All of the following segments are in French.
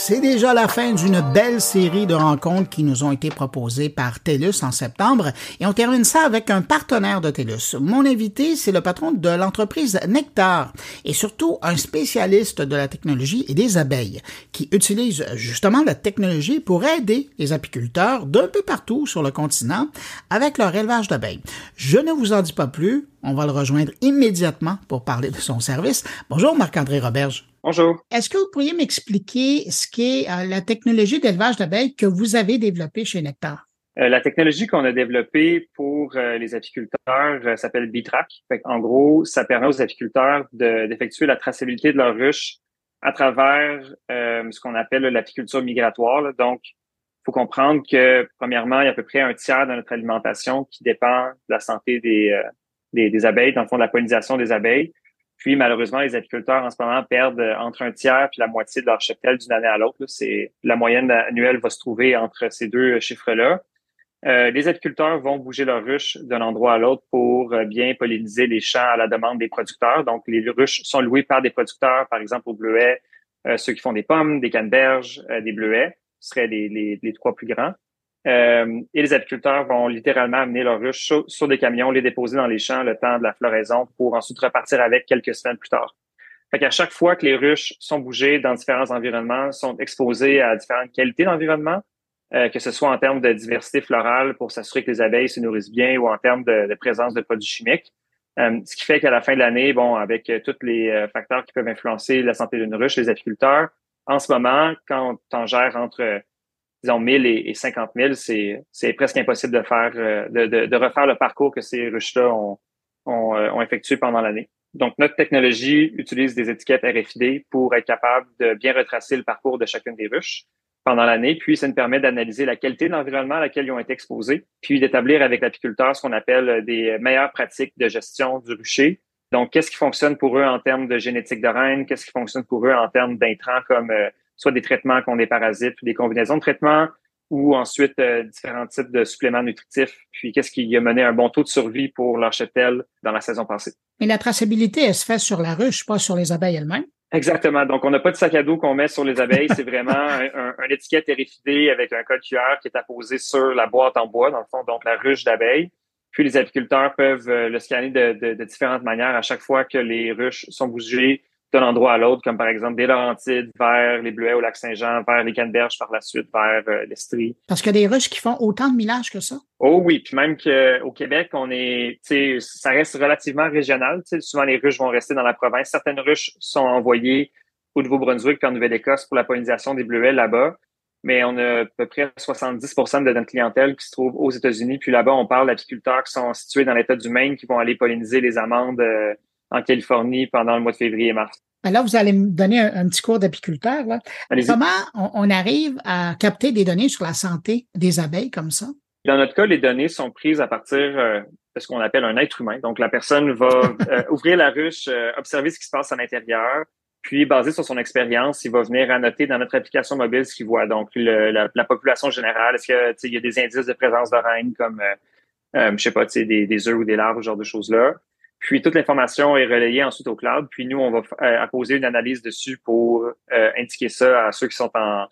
C'est déjà la fin d'une belle série de rencontres qui nous ont été proposées par TELUS en septembre et on termine ça avec un partenaire de TELUS. Mon invité, c'est le patron de l'entreprise Nectar et surtout un spécialiste de la technologie et des abeilles qui utilise justement la technologie pour aider les apiculteurs d'un peu partout sur le continent avec leur élevage d'abeilles. Je ne vous en dis pas plus, on va le rejoindre immédiatement pour parler de son service. Bonjour Marc-André Roberge. Bonjour. Est-ce que vous pourriez m'expliquer ce qu'est euh, la technologie d'élevage d'abeilles que vous avez développée chez Nectar? Euh, la technologie qu'on a développée pour euh, les apiculteurs s'appelle Bitrack. En gros, ça permet aux apiculteurs d'effectuer la traçabilité de leurs ruches à travers ce qu'on appelle l'apiculture migratoire. Donc, il faut comprendre que, premièrement, il y a à peu près un tiers de notre alimentation qui dépend de la santé des, des, des abeilles, dans le fond, de la pollinisation des abeilles. Puis malheureusement, les apiculteurs en ce moment perdent entre un tiers puis la moitié de leur cheptel d'une année à l'autre. C'est la moyenne annuelle va se trouver entre ces deux chiffres-là. Euh, les apiculteurs vont bouger leurs ruches d'un endroit à l'autre pour euh, bien polliniser les champs à la demande des producteurs. Donc, les ruches sont louées par des producteurs, par exemple au bleuet, euh, ceux qui font des pommes, des canneberges, des bleuets, ce seraient les, les trois plus grands. Euh, et les apiculteurs vont littéralement amener leurs ruches sur, des camions, les déposer dans les champs le temps de la floraison pour ensuite repartir avec quelques semaines plus tard. Fait qu'à chaque fois que les ruches sont bougées dans différents environnements, sont exposées à différentes qualités d'environnement, euh, que ce soit en termes de diversité florale pour s'assurer que les abeilles se nourrissent bien ou en termes de, présence de produits chimiques. Euh, ce qui fait qu'à la fin de l'année, bon, avec tous les facteurs qui peuvent influencer la santé d'une ruche, les apiculteurs, en ce moment, quand on gère entre disons 1000 et, 50 000, c'est, c'est presque impossible de faire, euh, de, de, de, refaire le parcours que ces ruches-là ont, ont, euh, ont effectué pendant l'année. Donc, notre technologie utilise des étiquettes RFID pour être capable de bien retracer le parcours de chacune des ruches pendant l'année. Puis, ça nous permet d'analyser la qualité de l'environnement à laquelle ils ont été exposés, puis d'établir avec l'apiculteur ce qu'on appelle des meilleures pratiques de gestion du rucher. Donc, qu'est-ce qui fonctionne pour eux en termes de génétique de reine? Qu'est-ce qui fonctionne pour eux en termes d'intrants comme euh, soit des traitements contre des parasites ou des combinaisons de traitements ou ensuite euh, différents types de suppléments nutritifs, puis qu'est-ce qui a mené un bon taux de survie pour leur cheptel dans la saison passée? Mais la traçabilité, elle se fait sur la ruche, pas sur les abeilles elles-mêmes. Exactement. Donc, on n'a pas de sac à dos qu'on met sur les abeilles. C'est vraiment un, un, étiquette RFID avec un code QR qui est apposé sur la boîte en bois, dans le fond, donc la ruche d'abeilles. Puis les apiculteurs peuvent euh, le scanner de, de, de, différentes manières à chaque fois que les ruches sont bougées d'un endroit à l'autre, comme par exemple des Laurentides vers les Bleuets au lac Saint-Jean, vers les Canneberges par la suite, vers euh, l'Estrie. Parce qu'il y a des ruches qui font autant de millage que ça? Oh oui, puis même qu'au Québec, on est, ça reste relativement régional. Souvent, les ruches vont rester dans la province. Certaines ruches sont envoyées au Nouveau-Brunswick puis en Nouvelle-Écosse pour la pollinisation des Bleuets là-bas. Mais on a à peu près 70% de notre clientèle qui se trouve aux États-Unis. Puis là-bas, on parle d'apiculteurs qui sont situés dans l'État du Maine qui vont aller polliniser les amandes euh, en Californie pendant le mois de février et mars. Ben là, vous allez me donner un, petit cours d'apiculteur. Comment on, arrive à capter des données sur la santé des abeilles comme ça? Dans notre cas, les données sont prises à partir euh, de ce qu'on appelle un être humain. Donc, la personne va euh, ouvrir la ruche, euh, observer ce qui se passe à l'intérieur, puis, basé sur son expérience, il va venir annoter dans notre application mobile ce qu'il voit. Donc, la, population générale, est-ce qu'il y a des indices de présence de reine comme, je sais pas, des, des œufs ou des larves, ce genre de choses-là. Puis toute l'information est relayée ensuite au cloud. Puis nous, on va euh, apposer une analyse dessus pour euh, indiquer ça à ceux qui sont en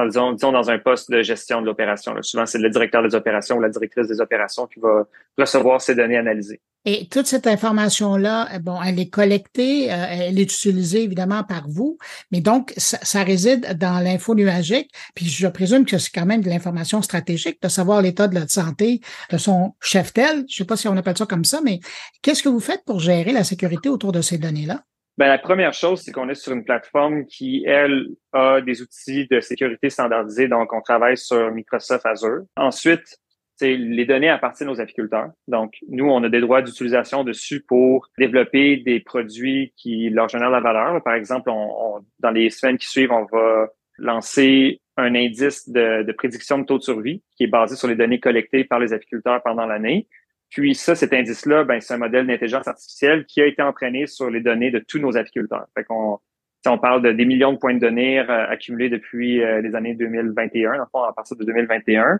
dans, disons, disons dans un poste de gestion de l'opération. Souvent, c'est le directeur des opérations ou la directrice des opérations qui va recevoir ces données analysées. Et toute cette information-là, euh, bon, elle est collectée, euh, elle est utilisée évidemment par vous, mais donc ça, réside dans l'info nuagique. Puis je présume que c'est quand même de l'information stratégique de savoir l'état de la santé de son chef-tel. Je sais pas si on appelle ça comme ça, mais qu'est-ce que vous faites pour gérer la sécurité autour de ces données-là? Ben, la première chose, c'est qu'on est sur une plateforme qui, elle, a des outils de sécurité standardisés. Donc, on travaille sur Microsoft Azure. Ensuite, les données appartiennent aux apiculteurs. Donc, nous, on a des droits d'utilisation dessus pour développer des produits qui leur génèrent la valeur. Par exemple, on, dans les semaines qui suivent, on va lancer un indice de, de, prédiction de taux de survie qui est basé sur les données collectées par les apiculteurs pendant l'année. Puis ça, cet indice-là, ben, c'est un modèle d'intelligence artificielle qui a été entraîné sur les données de tous nos apiculteurs. Fait qu'on on parle de des millions de points de données euh, accumulés depuis euh, les années 2021, en à partir de 2021.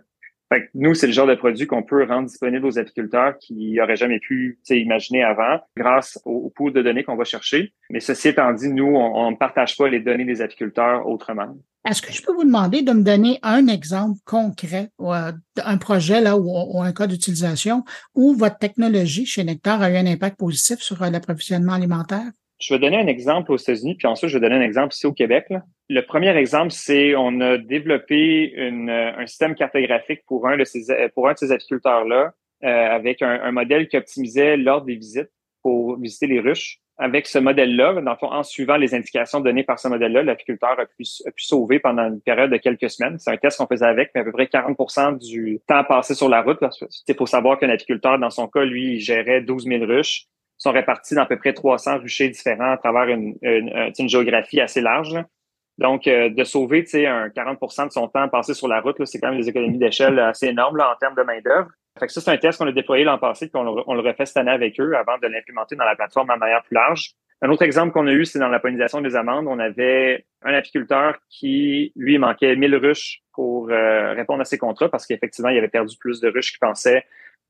Fait nous, c'est le genre de produit qu'on peut rendre disponible aux apiculteurs qui n'auraient jamais pu imaginer avant grâce au, pool de données qu'on va chercher. Mais ceci étant dit, nous, on ne partage pas les données des apiculteurs autrement. Est-ce que je peux vous demander de me donner un exemple concret, euh, un projet là ou, un cas d'utilisation où votre technologie chez Nectar a eu un impact positif sur euh, l'approvisionnement alimentaire? Je vais donner un exemple aux États-Unis, puis ensuite je vais donner un exemple ici au Québec. Le premier exemple, c'est on a développé un système cartographique pour un de ces apiculteurs-là, euh, avec un, modèle qui optimisait l'ordre des visites pour visiter les ruches. Avec ce modèle-là, dans le fond, en suivant les indications données par ce modèle-là, l'apiculteur a pu, sauver pendant une période de quelques semaines. C'est un test qu'on faisait avec, mais à peu près 40% du temps passé sur la route. C'est pour savoir qu'un apiculteur, dans son cas, lui, il gérait 12 000 ruches sont répartis dans à peu près 300 ruchers différents à travers une, une, géographie assez large. Donc, euh, de sauver un 40% de son temps passé sur la route, c'est quand même des économies d'échelle assez énormes là, en termes de main-d'œuvre. Fait que ça, c'est un test qu'on a déployé l'an passé, qu'on on le refait cette année avec eux avant de l'implémenter dans la plateforme à manière plus large. Un autre exemple qu'on a eu, c'est dans la pollinisation des amandes. On avait un apiculteur qui, lui, manquait 1000 ruches pour euh, répondre à ses contrats parce qu'effectivement, il avait perdu plus de ruches qu'il pensait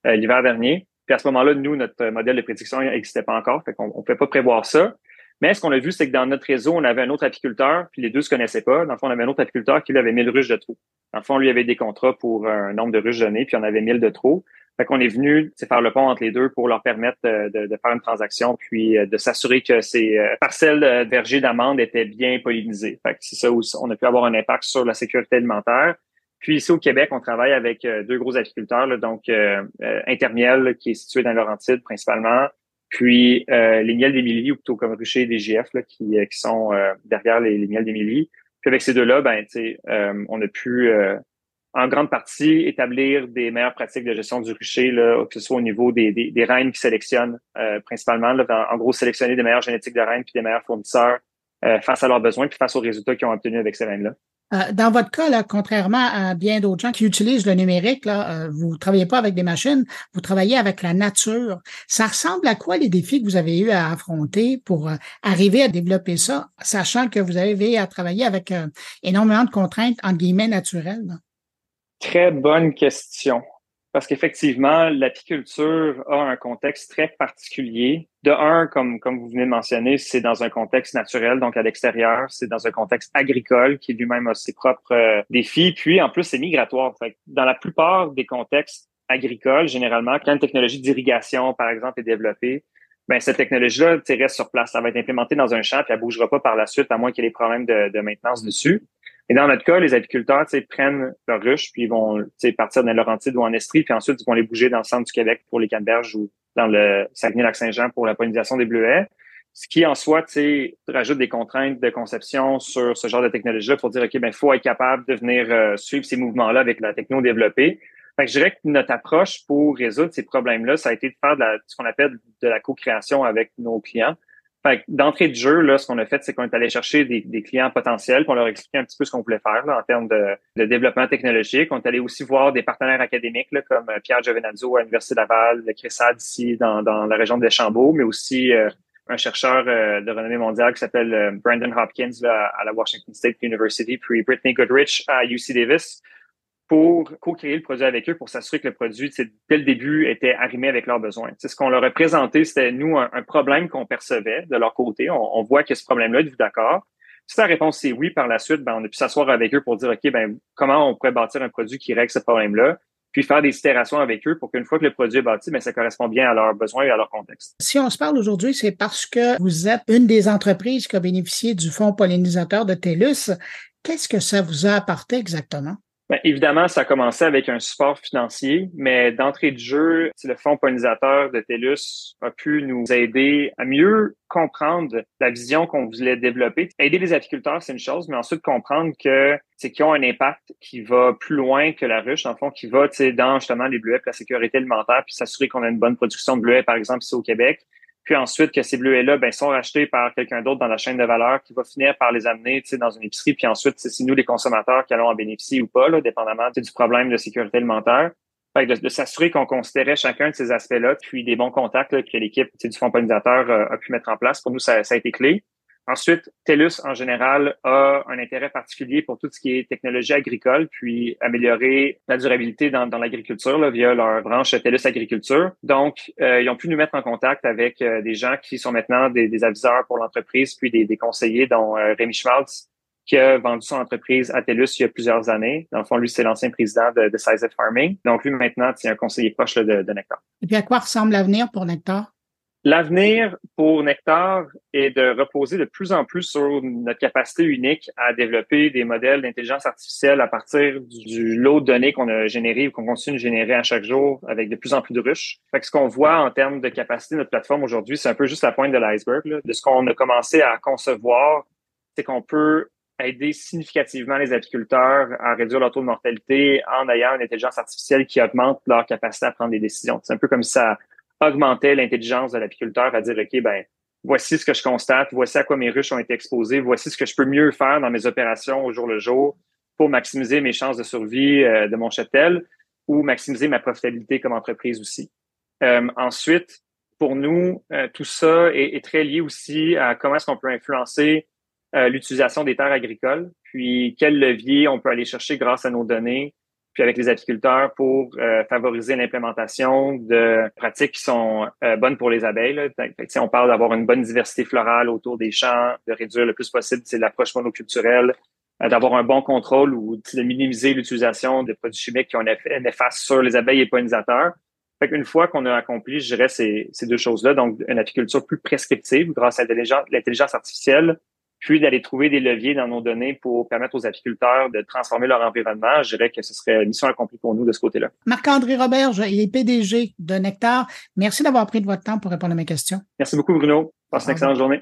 euh, l'hiver dernier. Puis à ce moment-là, nous, notre modèle de prédiction n'existait pas encore, fait qu'on ne pouvait pas prévoir ça. Mais ce qu'on a vu, c'est que dans notre réseau, on avait un autre apiculteur, puis les deux se connaissaient pas. Dans le fond, on avait un autre apiculteur qui lui avait 1000 ruches de trop. Dans le fond, lui avait des contrats pour un nombre de ruches données, puis on avait 1000 de trop. Fait qu'on est venu faire le pont entre les deux pour leur permettre de, de faire une transaction, puis euh, de s'assurer que ces euh, parcelles de vergers d'amandes étaient bien pollinisées. Fait que c'est ça où on a pu avoir un impact sur la sécurité alimentaire. Puis ici au Québec, on travaille avec euh, deux gros apiculteurs, donc euh, euh, Intermiel, qui est situé dans Laurentide principalement, puis les miels d'Émilie, ou plutôt comme Rucher DGF, là, qui, qui sont derrière les, les miels d'Émilie. Puis avec ces deux-là, ben, on a pu en grande partie établir des meilleures pratiques de gestion du rucher, là, que ce soit au niveau des, des, des reines qui sélectionnent principalement, là, en, gros sélectionner des meilleures génétiques de reines puis des meilleurs fournisseurs face à leurs besoins puis face aux résultats qu'ils ont obtenus avec ces reines-là. Euh, dans votre cas, là, contrairement à bien d'autres gens qui utilisent le numérique, là, euh, vous travaillez pas avec des machines, vous travaillez avec la nature. Ça ressemble à quoi les défis que vous avez eu à affronter pour euh, arriver à développer ça, sachant que vous avez à travailler avec énormément de contraintes en guillemets naturelles? Très bonne question parce qu'effectivement, l'apiculture a un contexte très particulier. De un, comme, comme vous venez de mentionner, c'est dans un contexte naturel, donc à l'extérieur, c'est dans un contexte agricole qui lui-même a ses propres euh, défis, puis en plus, c'est migratoire. Fait dans la plupart des contextes agricoles, généralement, quand une technologie d'irrigation, par exemple, est développée, ben, cette technologie-là reste sur place. Ça va être implémenté dans un champ, puis elle bougera pas par la suite, à moins qu'il y ait des problèmes de, de maintenance dessus. Et dans notre cas, les apiculteurs prennent leurs ruches, puis ils vont partir dans Laurentide ou en Estrie, puis ensuite ils vont les bouger dans le centre du Québec pour les canneberges ou dans le Saguenay-Lac-Saint-Jean pour la pollinisation des bleuets. Ce qui en soi, rajoute des contraintes de conception sur ce genre de technologie-là pour dire, OK, ben, faut être capable de venir euh, suivre ces mouvements-là avec la techno développée. Fait que je dirais que notre approche pour résoudre ces problèmes-là, ça a été de faire de ce qu'on appelle de la co-création avec nos clients. D'entrée de jeu, là, ce qu'on a fait, c'est qu'on est allé chercher des, clients potentiels, pour leur expliquer un petit peu ce qu'on voulait faire là, en termes de, développement technologique. On est allé aussi voir des partenaires académiques là, comme euh, Pierre Giovenazzo à l'Université Laval, le CRISAD ici dans, la région de Deschambault, mais aussi euh, un chercheur euh, de renommée mondiale qui s'appelle Brandon Hopkins à la Washington State University, puis Brittany Goodrich à UC Davis pour co-créer le produit avec eux pour s'assurer que le produit, dès le début, était arrimé avec leurs besoins. C'est ce qu'on leur a présenté, c'était nous un, problème qu'on percevait de leur côté. On, voit que ce problème-là, d'accord? Si la réponse est oui, par la suite, ben, on a pu s'asseoir avec eux pour dire, OK, ben, comment on pourrait bâtir un produit qui règle ce problème-là? puis faire des itérations avec eux pour qu'une fois que le produit est bâti, ben, ça correspond bien à leurs besoins et à leur contexte. Si on se parle aujourd'hui, c'est parce que vous êtes une des entreprises qui a bénéficié du fonds pollinisateur de TELUS. Qu'est-ce que ça vous a apporté exactement? Bien, évidemment, ça a commencé avec un support financier, mais d'entrée de jeu, le fonds pollinisateur de TELUS a pu nous aider à mieux comprendre la vision qu'on voulait développer. Aider les apiculteurs, c'est une chose, mais ensuite comprendre que c'est qu'ils ont un impact qui va plus loin que la ruche, en fond, qui va dans justement les bleuets, la sécurité alimentaire, puis s'assurer qu'on a une bonne production de bleuets, par exemple, ici au Québec puis ensuite que ces bleuets-là ben, sont rachetés par quelqu'un d'autre dans la chaîne de valeur qui va finir par les amener dans une épicerie, puis ensuite c'est nous les consommateurs qui allons en bénéficier ou pas, là, dépendamment du problème de sécurité alimentaire. Fait de, s'assurer qu'on considérait chacun de ces aspects-là, puis des bons contacts que l'équipe du fonds pollinisateur euh, a pu mettre en place. Pour nous, ça a été clé. Ensuite, TELUS, en général, a un intérêt particulier pour tout ce qui est technologie agricole, puis améliorer la durabilité dans, dans l'agriculture via leur branche TELUS Agriculture. Donc, euh, ils ont pu nous mettre en contact avec euh, des gens qui sont maintenant des, des aviseurs pour l'entreprise, puis des, conseillers, dont euh, Rémi Schmaltz, qui a vendu son entreprise à TELUS il y a plusieurs années. Dans le fond, lui, c'est l'ancien président de, de Size Farming. Donc, lui, maintenant, c'est un conseiller proche de, de Nectar. Et puis, à quoi ressemble l'avenir pour Nectar? L'avenir pour Nectar est de reposer de plus en plus sur notre capacité unique à développer des modèles d'intelligence artificielle à partir du lot de données qu'on a généré ou qu'on continue de générer à chaque jour avec de plus en plus de ruches. Fait ce qu'on voit en termes de capacité de notre plateforme aujourd'hui, c'est un peu juste la pointe de l'iceberg. De ce qu'on a commencé à concevoir, c'est qu'on peut aider significativement les apiculteurs à réduire leur taux de mortalité en ayant une intelligence artificielle qui augmente leur capacité à prendre des décisions. C'est un peu comme ça augmentait l'intelligence de l'apiculteur à dire, OK, ben, voici ce que je constate, voici à quoi mes ruches ont été exposées, voici ce que je peux mieux faire dans mes opérations au jour le jour pour maximiser mes chances de survie euh, de mon cheptel ou maximiser ma profitabilité comme entreprise aussi. Euh, ensuite, pour nous, euh, tout ça est, est, très lié aussi à comment est-ce qu'on peut influencer l'utilisation des terres agricoles, puis quel levier on peut aller chercher grâce à nos données puis avec les apiculteurs pour euh, favoriser l'implémentation de pratiques qui sont euh, bonnes pour les abeilles. Là. Fait, on parle d'avoir une bonne diversité florale autour des champs, de réduire le plus possible l'approche monoculturelle, euh, d'avoir un bon contrôle ou de minimiser l'utilisation de produits chimiques qui ont un effet néfaste sur les abeilles et pollinisateurs. Fait qu'une fois qu'on a accompli, je dirais, ces, ces deux choses-là, donc une apiculture plus prescriptive grâce à l'intelligence artificielle, puis d'aller trouver des leviers dans nos données pour permettre aux apiculteurs de transformer leur environnement, je dirais que ce serait mission accomplie pour nous de ce côté-là. Marc-André Roberge, il est PDG de Nectar. Merci d'avoir pris de votre temps pour répondre à mes questions. Merci beaucoup, Bruno. Passe une excellente journée.